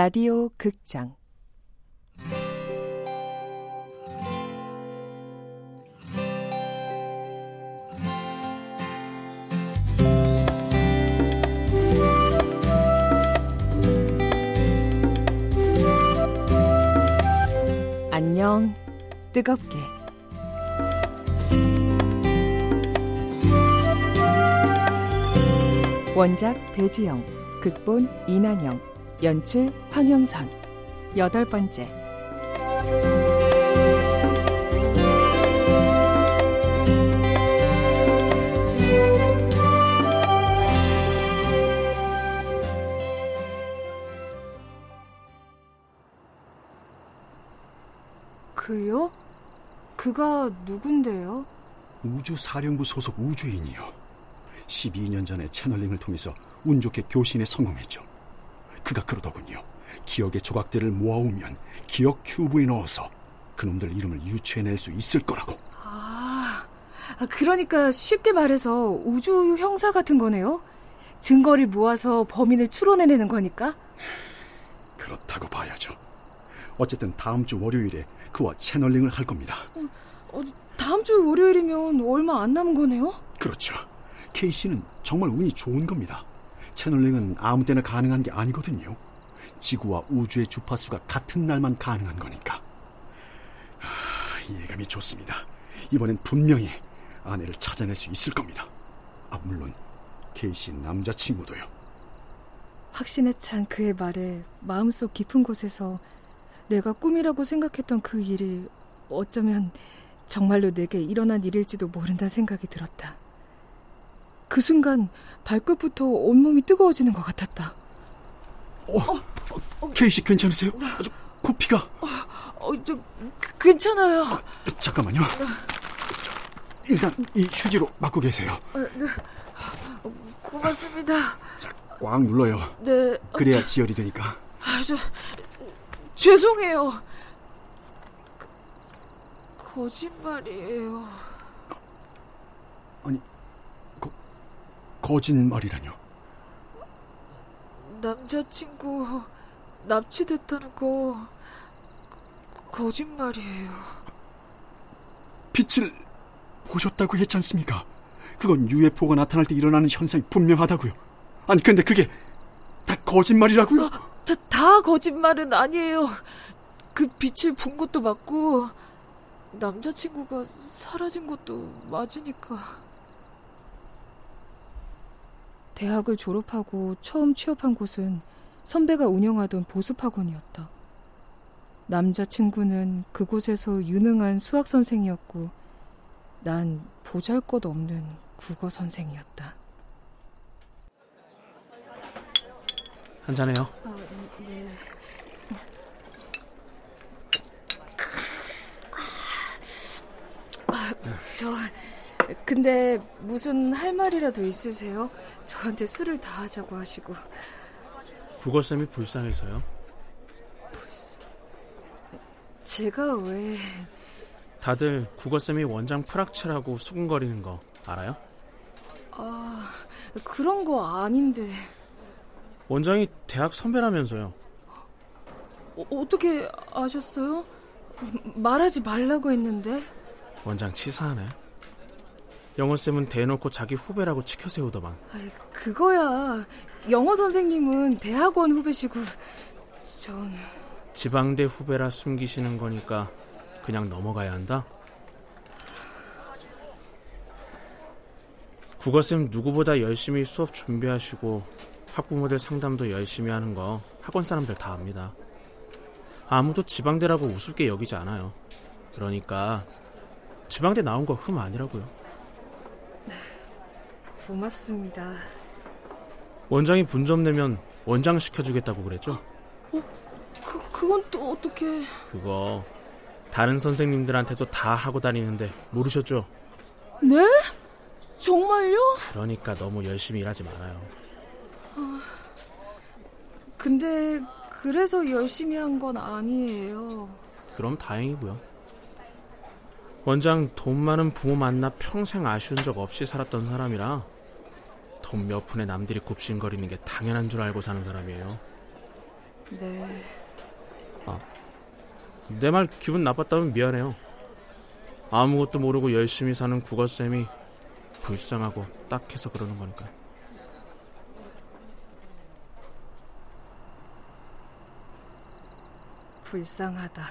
라디오 극장. 안녕 뜨겁게. 원작 배지영 극본 이난영 연출 황영선 여덟 번째 그요? 그가 누군데요? 우주사령부 소속 우주인이요. 12년 전에 채널링을 통해서 운 좋게 교신에 성공했죠. 그가 그러더군요. 기억의 조각들을 모아오면 기억 큐브에 넣어서 그놈들 이름을 유추해낼 수 있을 거라고. 아, 아, 그러니까 쉽게 말해서 우주 형사 같은 거네요? 증거를 모아서 범인을 추론해내는 거니까? 그렇다고 봐야죠. 어쨌든 다음 주 월요일에 그와 채널링을 할 겁니다. 어, 어, 다음 주 월요일이면 얼마 안 남은 거네요? 그렇죠. 케이 씨는 정말 운이 좋은 겁니다. 채널링은 아무 때나 가능한 게 아니거든요. 지구와 우주의 주파수가 같은 날만 가능한 거니까. 아, 이해감이 좋습니다. 이번엔 분명히 아내를 찾아낼 수 있을 겁니다. 아, 물론 케이씨 남자친구도요. 확신에 찬 그의 말에 마음속 깊은 곳에서 내가 꿈이라고 생각했던 그 일이 어쩌면 정말로 내게 일어난 일일지도 모른다는 생각이 들었다. 그 순간 발끝부터 온몸이 뜨거워지는 것 같았다. 어, 어, 어 케이 씨 괜찮으세요? 아주 코피가. 어, 어, 저 그, 괜찮아요. 아, 잠깐만요. 일단 이 휴지로 맞고 계세요. 아, 네. 고맙습니다. 자, 꽉 눌러요. 네. 그래야 지혈이 되니까. 아, 저 죄송해요. 거, 거짓말이에요. 아니, 거, 거짓말이라뇨? 남자친구 납치됐다는 거 거짓말이에요. 빛을 보셨다고 했지 않습니까? 그건 UFO가 나타날 때 일어나는 현상이 분명하다고요. 아니 근데 그게 다 거짓말이라고요? 아, 다, 다 거짓말은 아니에요. 그 빛을 본 것도 맞고 남자친구가 사라진 것도 맞으니까. 대학을 졸업하고 처음 취업한 곳은 선배가 운영하던 보습학원이었다. 남자친구는 그곳에서 유능한 수학 선생이었고, 난 보잘 것 없는 국어 선생이었다. 한잔해요. 아, 네. 아, 저 근데 무슨 할 말이라도 있으세요? 저한테 술을 다 하자고 하시고. 국어쌤이 불쌍해서요? 불쌍... 제가 왜... 다들 국어쌤이 원장 프락치라고 수근거리는 거 알아요? 아, 그런 거 아닌데. 원장이 대학 선배라면서요. 어, 어떻게 아셨어요? 말하지 말라고 했는데. 원장 치사하네. 영어쌤은 대놓고 자기 후배라고 치켜 세우더만. 아이, 그거야. 영어 선생님은 대학원 후배시고, 전. 지방대 후배라 숨기시는 거니까 그냥 넘어가야 한다? 국어쌤 누구보다 열심히 수업 준비하시고 학부모들 상담도 열심히 하는 거 학원 사람들 다 압니다. 아무도 지방대라고 우습게 여기지 않아요. 그러니까 지방대 나온 거 흠 아니라고요. 고맙습니다. 원장이 분점 내면 원장 시켜주겠다고 그랬죠? 어? 그, 그건 또 어떻게... 그거 다른 선생님들한테도 다 하고 다니는데 모르셨죠? 네? 정말요? 그러니까 너무 열심히 일하지 말아요. 아, 근데 그래서 열심히 한 건 아니에요. 그럼 다행이고요. 원장 돈 많은 부모 만나 평생 아쉬운 적 없이 살았던 사람이라 돈 몇 푼에 남들이 굽신거리는 게 당연한 줄 알고 사는 사람이에요. 네. 아, 내 말 기분 나빴다면 미안해요. 아무것도 모르고 열심히 사는 국어쌤이 불쌍하고 딱해서 그러는 거니까. 불쌍하다.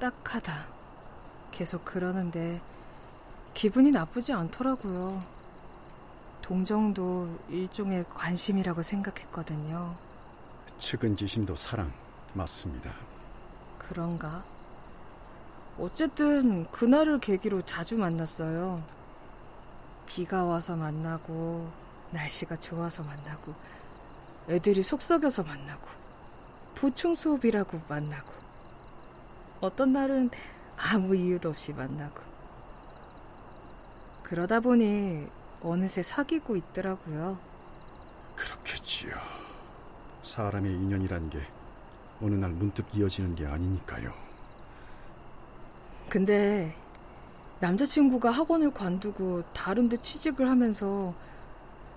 딱하다. 계속 그러는데 기분이 나쁘지 않더라고요. 동정도 일종의 관심이라고 생각했거든요. 측은지심도 사랑 맞습니다. 그런가? 어쨌든 그날을 계기로 자주 만났어요. 비가 와서 만나고 날씨가 좋아서 만나고 애들이 속썩여서 만나고 보충 수업이라고 만나고 어떤 날은 아무 이유도 없이 만나고 그러다 보니 어느새 사귀고 있더라고요. 그렇겠지요. 사람의 인연이란 게 어느 날 문득 이어지는 게 아니니까요. 근데 남자친구가 학원을 관두고 다른 데 취직을 하면서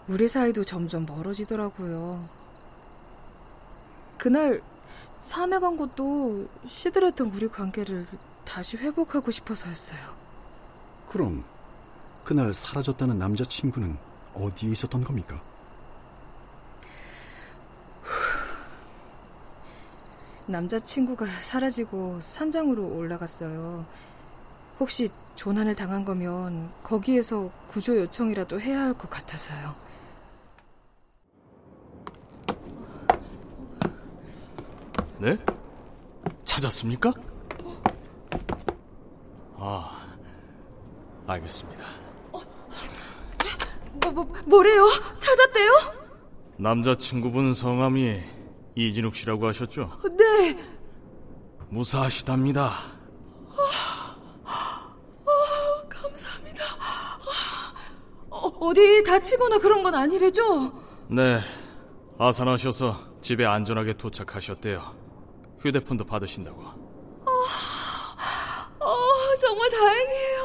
우리 사이도 점점 멀어지더라고요. 그날 산에 간 것도 시들했던 우리 관계를 다시 회복하고 싶어서였어요. 그럼 그날 사라졌다는 남자친구는 어디에 있었던 겁니까? 남자친구가 사라지고 산장으로 올라갔어요. 혹시 조난을 당한 거면 거기에서 구조 요청이라도 해야 할 것 같아서요. 네? 찾았습니까? 아, 알겠습니다. 뭐, 뭐, 뭐래요? 찾았대요? 남자친구분 성함이 이진욱 씨라고 하셨죠? 네. 무사하시답니다. 감사합니다. 어, 어디 다치거나 그런 건 아니래죠? 네, 아산하셔서 집에 안전하게 도착하셨대요. 휴대폰도 받으신다고. 어, 정말 다행이에요.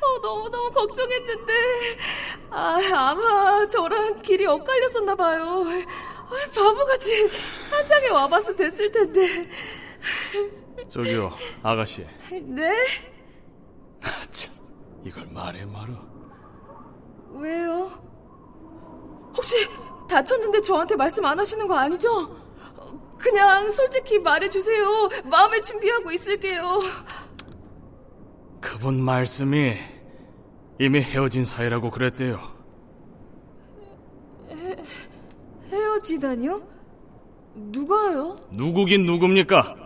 어, 너무너무 걱정했는데. 아, 아마 저랑 길이 엇갈렸었나 봐요. 아, 바보같이 산장에 와봤으면 됐을 텐데. 저기요, 아가씨. 네? 참, 이걸 말해 말어. 왜요? 혹시 다쳤는데 저한테 말씀 안 하시는 거 아니죠? 그냥 솔직히 말해주세요. 마음의 준비하고 있을게요. 그분 말씀이 이미 헤어진 사이라고 그랬대요. 헤어지다니요? 누가요? 누구긴 누굽니까?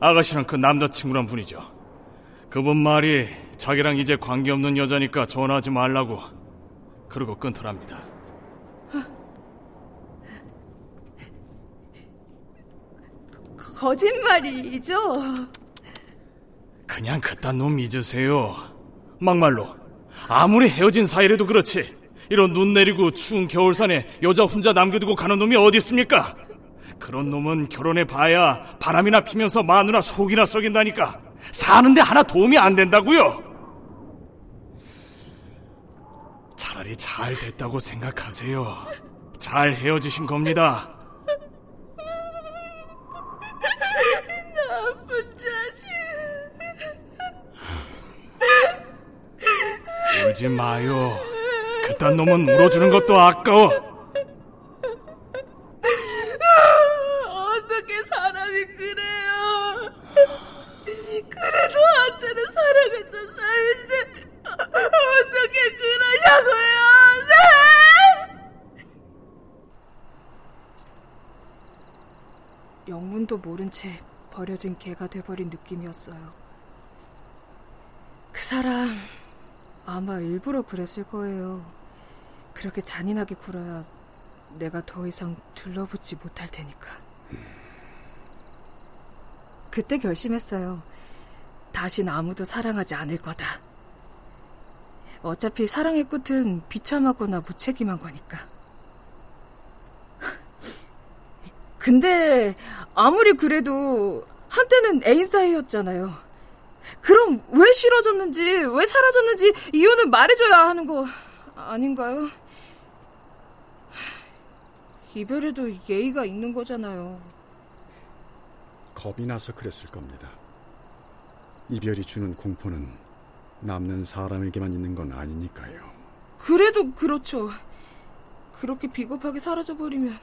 아가씨랑 그 남자친구란 분이죠. 그분 말이 자기랑 이제 관계없는 여자니까 전화하지 말라고 그러고 끊더랍니다. 거짓말이죠? 그냥 그딴 놈 잊으세요. 막말로 아무리 헤어진 사이라도 그렇지 이런 눈 내리고 추운 겨울산에 여자 혼자 남겨두고 가는 놈이 어디 있습니까? 그런 놈은 결혼해 봐야 바람이나 피면서 마누나 속이나 썩인다니까 사는데 하나 도움이 안 된다고요. 차라리 잘 됐다고 생각하세요. 잘 헤어지신 겁니다. 나쁜 자식. 울지 마요. 그딴 놈은 울어주는 것도 아까워. 어떻게 사람이 그래요? 그래도 한때는 사랑했던 사이인데 어떻게 그러냐고요? 네! 영문도 모른 채 버려진 개가 돼버린 느낌이었어요. 그 사람 아마 일부러 그랬을 거예요. 그렇게 잔인하게 굴어야 내가 더 이상 들러붙지 못할 테니까. 그때 결심했어요. 다신 아무도 사랑하지 않을 거다. 어차피 사랑의 끝은 비참하거나 무책임한 거니까. 근데 아무리 그래도 한때는 애인 사이였잖아요. 그럼 왜 싫어졌는지, 왜 사라졌는지 이유는 말해줘야 하는 거 아닌가요? 이별에도 예의가 있는 거잖아요. 겁이 나서 그랬을 겁니다. 이별이 주는 공포는 남는 사람에게만 있는 건 아니니까요. 그래도 그렇죠. 그렇게 비겁하게 사라져버리면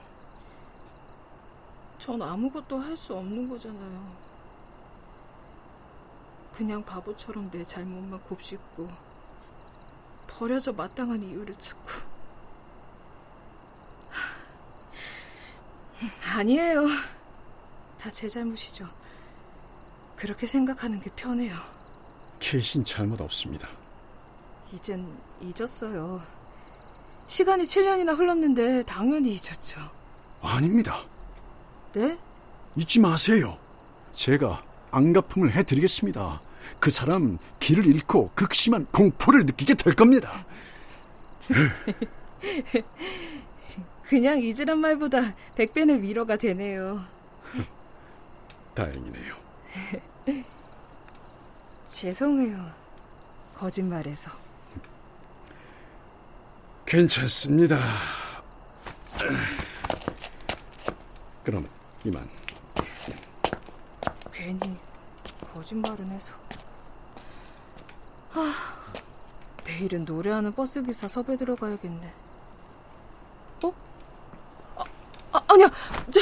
전 아무것도 할 수 없는 거잖아요. 그냥 바보처럼 내 잘못만 곱씹고 버려져 마땅한 이유를 찾고 아니에요. 다 제 잘못이죠. 그렇게 생각하는 게 편해요. 케이신 잘못 없습니다. 이젠 잊었어요. 시간이 7년이나 흘렀는데 당연히 잊었죠. 아닙니다. 네? 잊지 마세요. 제가 안갚음을 해드리겠습니다. 그 사람 길을 잃고 극심한 공포를 느끼게 될 겁니다. 그냥 잊으란 말보다 백배는 위로가 되네요. 다행이네요. 죄송해요. 거짓말해서. 괜찮습니다. 그럼 이만. 괜히 거짓말은 해서. 아, 내일은 노래하는 버스 기사 섭외 들어가야겠네. 어? 아, 아 아니야. 저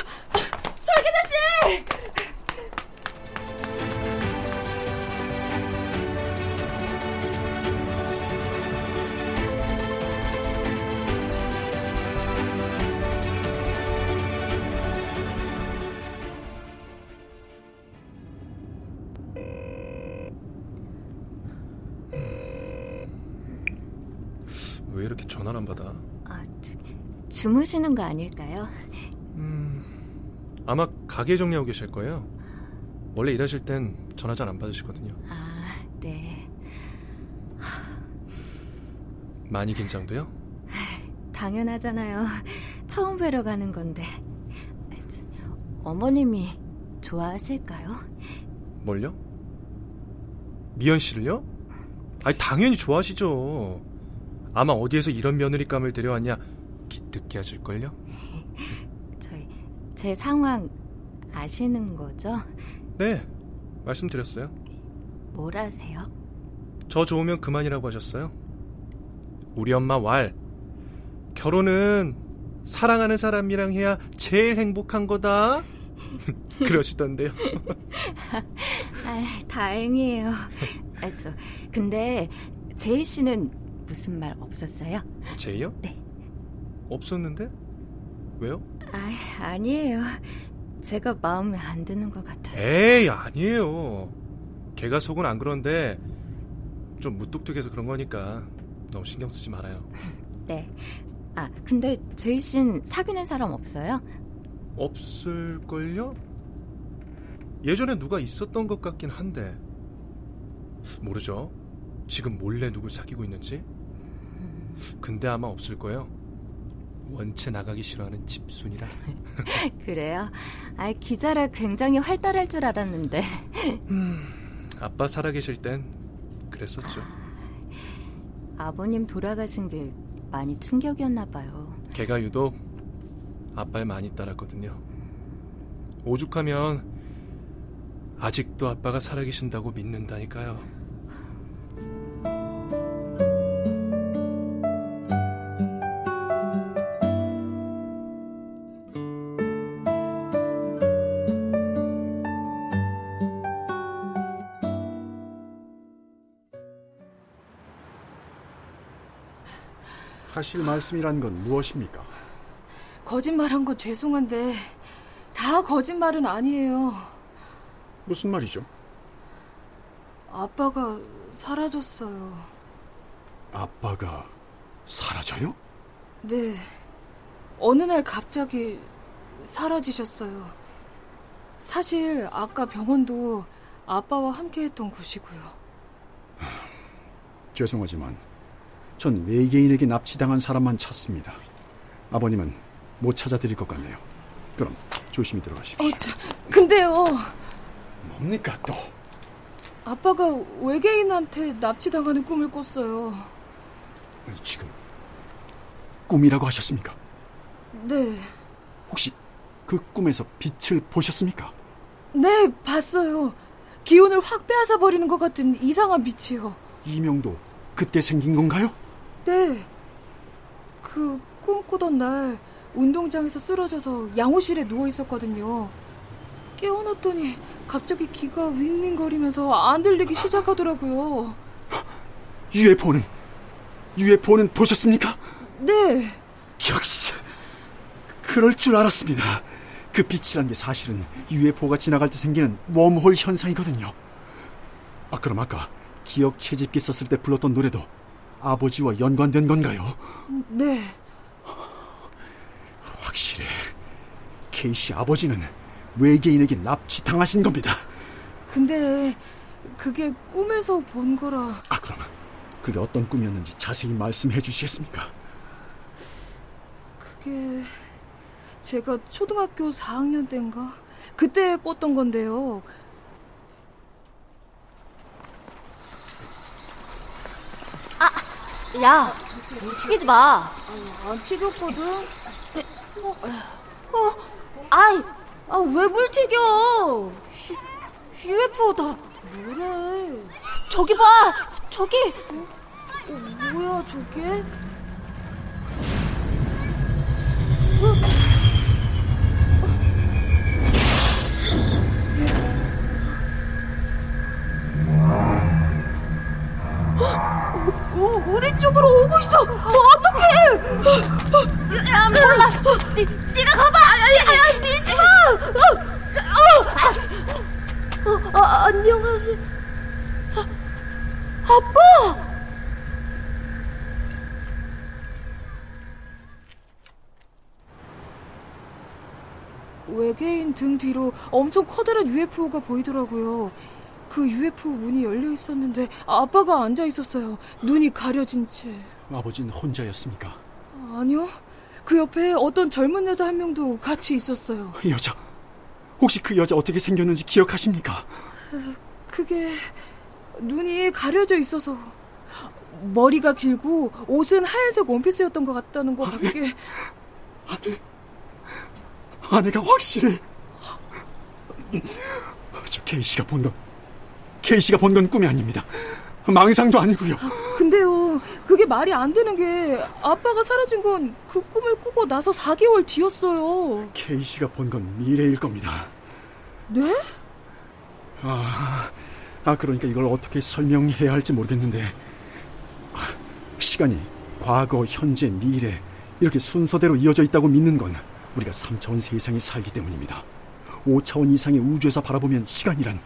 이렇게 전화를 안 받아? 아, 주, 무시는 거 아닐까요? 음, 아마 가게 정리하고 계실 거예요. 원래 일하실 땐 전화 잘 안 받으시거든요. 아, 네. 많이 긴장돼요? 당연하잖아요. 처음 뵈러 가는 건데. 어머님이 좋아하실까요? 뭘요? 미연 씨를요? 아니, 당연히 좋아하시죠. 아마 어디에서 이런 며느리감을 데려왔냐 기특해 하실걸요? 저희 제 상황 아시는 거죠? 네 말씀드렸어요 뭐라세요? 저 좋으면 그만이라고 하셨어요 우리 엄마 왈 결혼은 사랑하는 사람이랑 해야 제일 행복한 거다 그러시던데요 아, 다행이에요 아, 저 근데 제이 씨는 무슨 말 없었어요? 제이요? 네. 없었는데? 왜요? 아, 아니에요. 제가 마음에 안 드는 것 같아서. 에이, 아니에요. 걔가 속은 안 그런데 좀 무뚝뚝해서 그런 거니까 너무 신경 쓰지 말아요. 네. 아, 근데 제이 씨는 사귀는 사람 없어요? 없을걸요? 예전에 누가 있었던 것 같긴 한데 모르죠. 지금 몰래 누굴 사귀고 있는지? 근데 아마 없을 거예요. 원체 나가기 싫어하는 집순이라. 그래요? 아, 기자라 굉장히 활달할 줄 알았는데. 음, 아빠 살아계실 땐 그랬었죠. 아버님 돌아가신 게 많이 충격이었나 봐요. 걔가 유독 아빠를 많이 따랐거든요. 오죽하면 아직도 아빠가 살아계신다고 믿는다니까요. 하실 말씀이란 건 무엇입니까? 거짓말한 건 죄송한데 다 거짓말은 아니에요. 무슨 말이죠? 아빠가 사라졌어요. 아빠가 사라져요? 네. 어느 날 갑자기 사라지셨어요. 사실 아까 병원도 아빠와 함께 했던 곳이고요. 죄송하지만 전 외계인에게 납치당한 사람만 찾습니다. 아버님은 못 찾아드릴 것 같네요. 그럼 조심히 들어가십시오. 어, 자, 근데요. 뭡니까 또? 아빠가 외계인한테 납치당하는 꿈을 꿨어요. 지금 꿈이라고 하셨습니까? 네. 혹시 그 꿈에서 빛을 보셨습니까? 네, 봤어요. 기운을 확 빼앗아 버리는 것 같은 이상한 빛이요. 이명도 그때 생긴 건가요? 네. 그 꿈꾸던 날 운동장에서 쓰러져서 양호실에 누워 있었거든요. 깨어났더니 갑자기 귀가 윙윙거리면서 안 들리기 시작하더라고요. UFO는 UFO는 보셨습니까? 네. 역시 그럴 줄 알았습니다. 그 빛이란 게 사실은 UFO가 지나갈 때 생기는 웜홀 현상이거든요. 아 그럼 아까 기억 채집기 썼을 때 불렀던 노래도 아버지와 연관된 건가요? 네. 확실해. 케이씨 아버지는 외계인에게 납치당하신 겁니다. 근데 그게 꿈에서 본 거라. 아 그럼 그게 어떤 꿈이었는지 자세히 말씀해 주시겠습니까? 그게 제가 초등학교 4학년 때인가 그때 꿨던 건데요. 야, 물 튀기지 마. 안 튀겼거든. 어, 어 아이, 아, 왜 물 튀겨? UFO다. 뭐래? 저기 봐, 저기. 어, 뭐야 저게? 어, 쪽으로 오고 있어. 어, 어떡해? 난 몰라. 니, 네가 가봐. 아야, 야, 밀지 마. 어, 어, 아, 안녕하세요. 아, 아빠. 외계인 등 뒤로 엄청 커다란 UFO가 보이더라고요. 그 UFO 문이 열려 있었는데 아빠가 앉아 있었어요. 눈이 가려진 채. 아버지는 혼자였습니까? 아니요. 그 옆에 어떤 젊은 여자 한 명도 같이 있었어요. 여자. 혹시 그 여자 어떻게 생겼는지 기억하십니까? 그게 눈이 가려져 있어서 머리가 길고 옷은 하얀색 원피스였던 것 같다는 거밖에. 아내, 아내가 확실해. 저 케이 씨가 본 건, 케이 씨가 본 건 꿈이 아닙니다. 망상도 아니고요. 아, 근데요, 그게 말이 안 되는 게 아빠가 사라진 건 그 꿈을 꾸고 나서 4개월 뒤였어요. 케이 씨가 본 건 미래일 겁니다. 네? 아, 아 그러니까 이걸 어떻게 설명해야 할지 모르겠는데 아, 시간이 과거, 현재, 미래 이렇게 순서대로 이어져 있다고 믿는 건 우리가 3차원 세상에 살기 때문입니다. 5차원 이상의 우주에서 바라보면 시간이란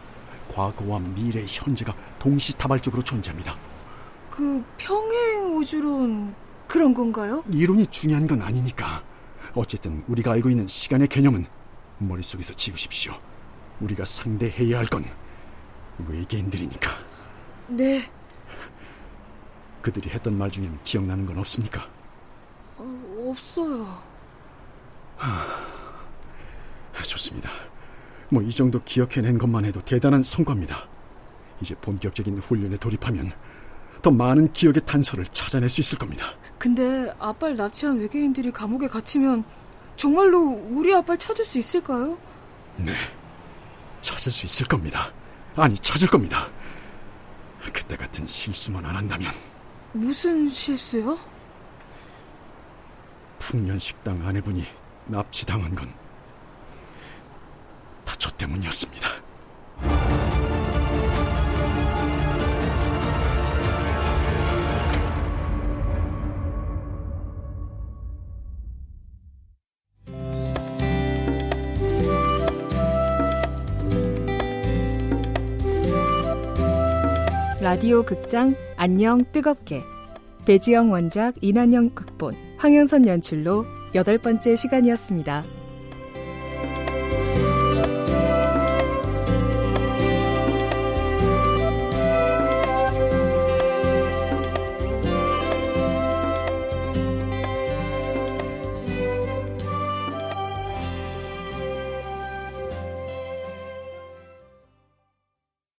과거와 미래, 현재가 동시다발적으로 존재합니다. 그 평행 우주론 그런 건가요? 이론이 중요한 건 아니니까. 어쨌든 우리가 알고 있는 시간의 개념은 머릿속에서 지우십시오. 우리가 상대해야 할 건 외계인들이니까. 네. 그들이 했던 말 중엔 기억나는 건 없습니까? 어, 없어요. 하... 좋습니다. 뭐 이 정도 기억해낸 것만 해도 대단한 성과입니다. 이제 본격적인 훈련에 돌입하면 더 많은 기억의 단서를 찾아낼 수 있을 겁니다. 근데 아빠를 납치한 외계인들이 감옥에 갇히면 정말로 우리 아빠를 찾을 수 있을까요? 네. 찾을 수 있을 겁니다. 아니, 찾을 겁니다. 그때 같은 실수만 안 한다면. 무슨 실수요? 풍년식당 아내분이 납치당한 건다 저 때문이었습니다. 라디오 극장 안녕 뜨겁게 배지영 원작 이난영 극본 황영선 연출로 여덟 번째 시간이었습니다.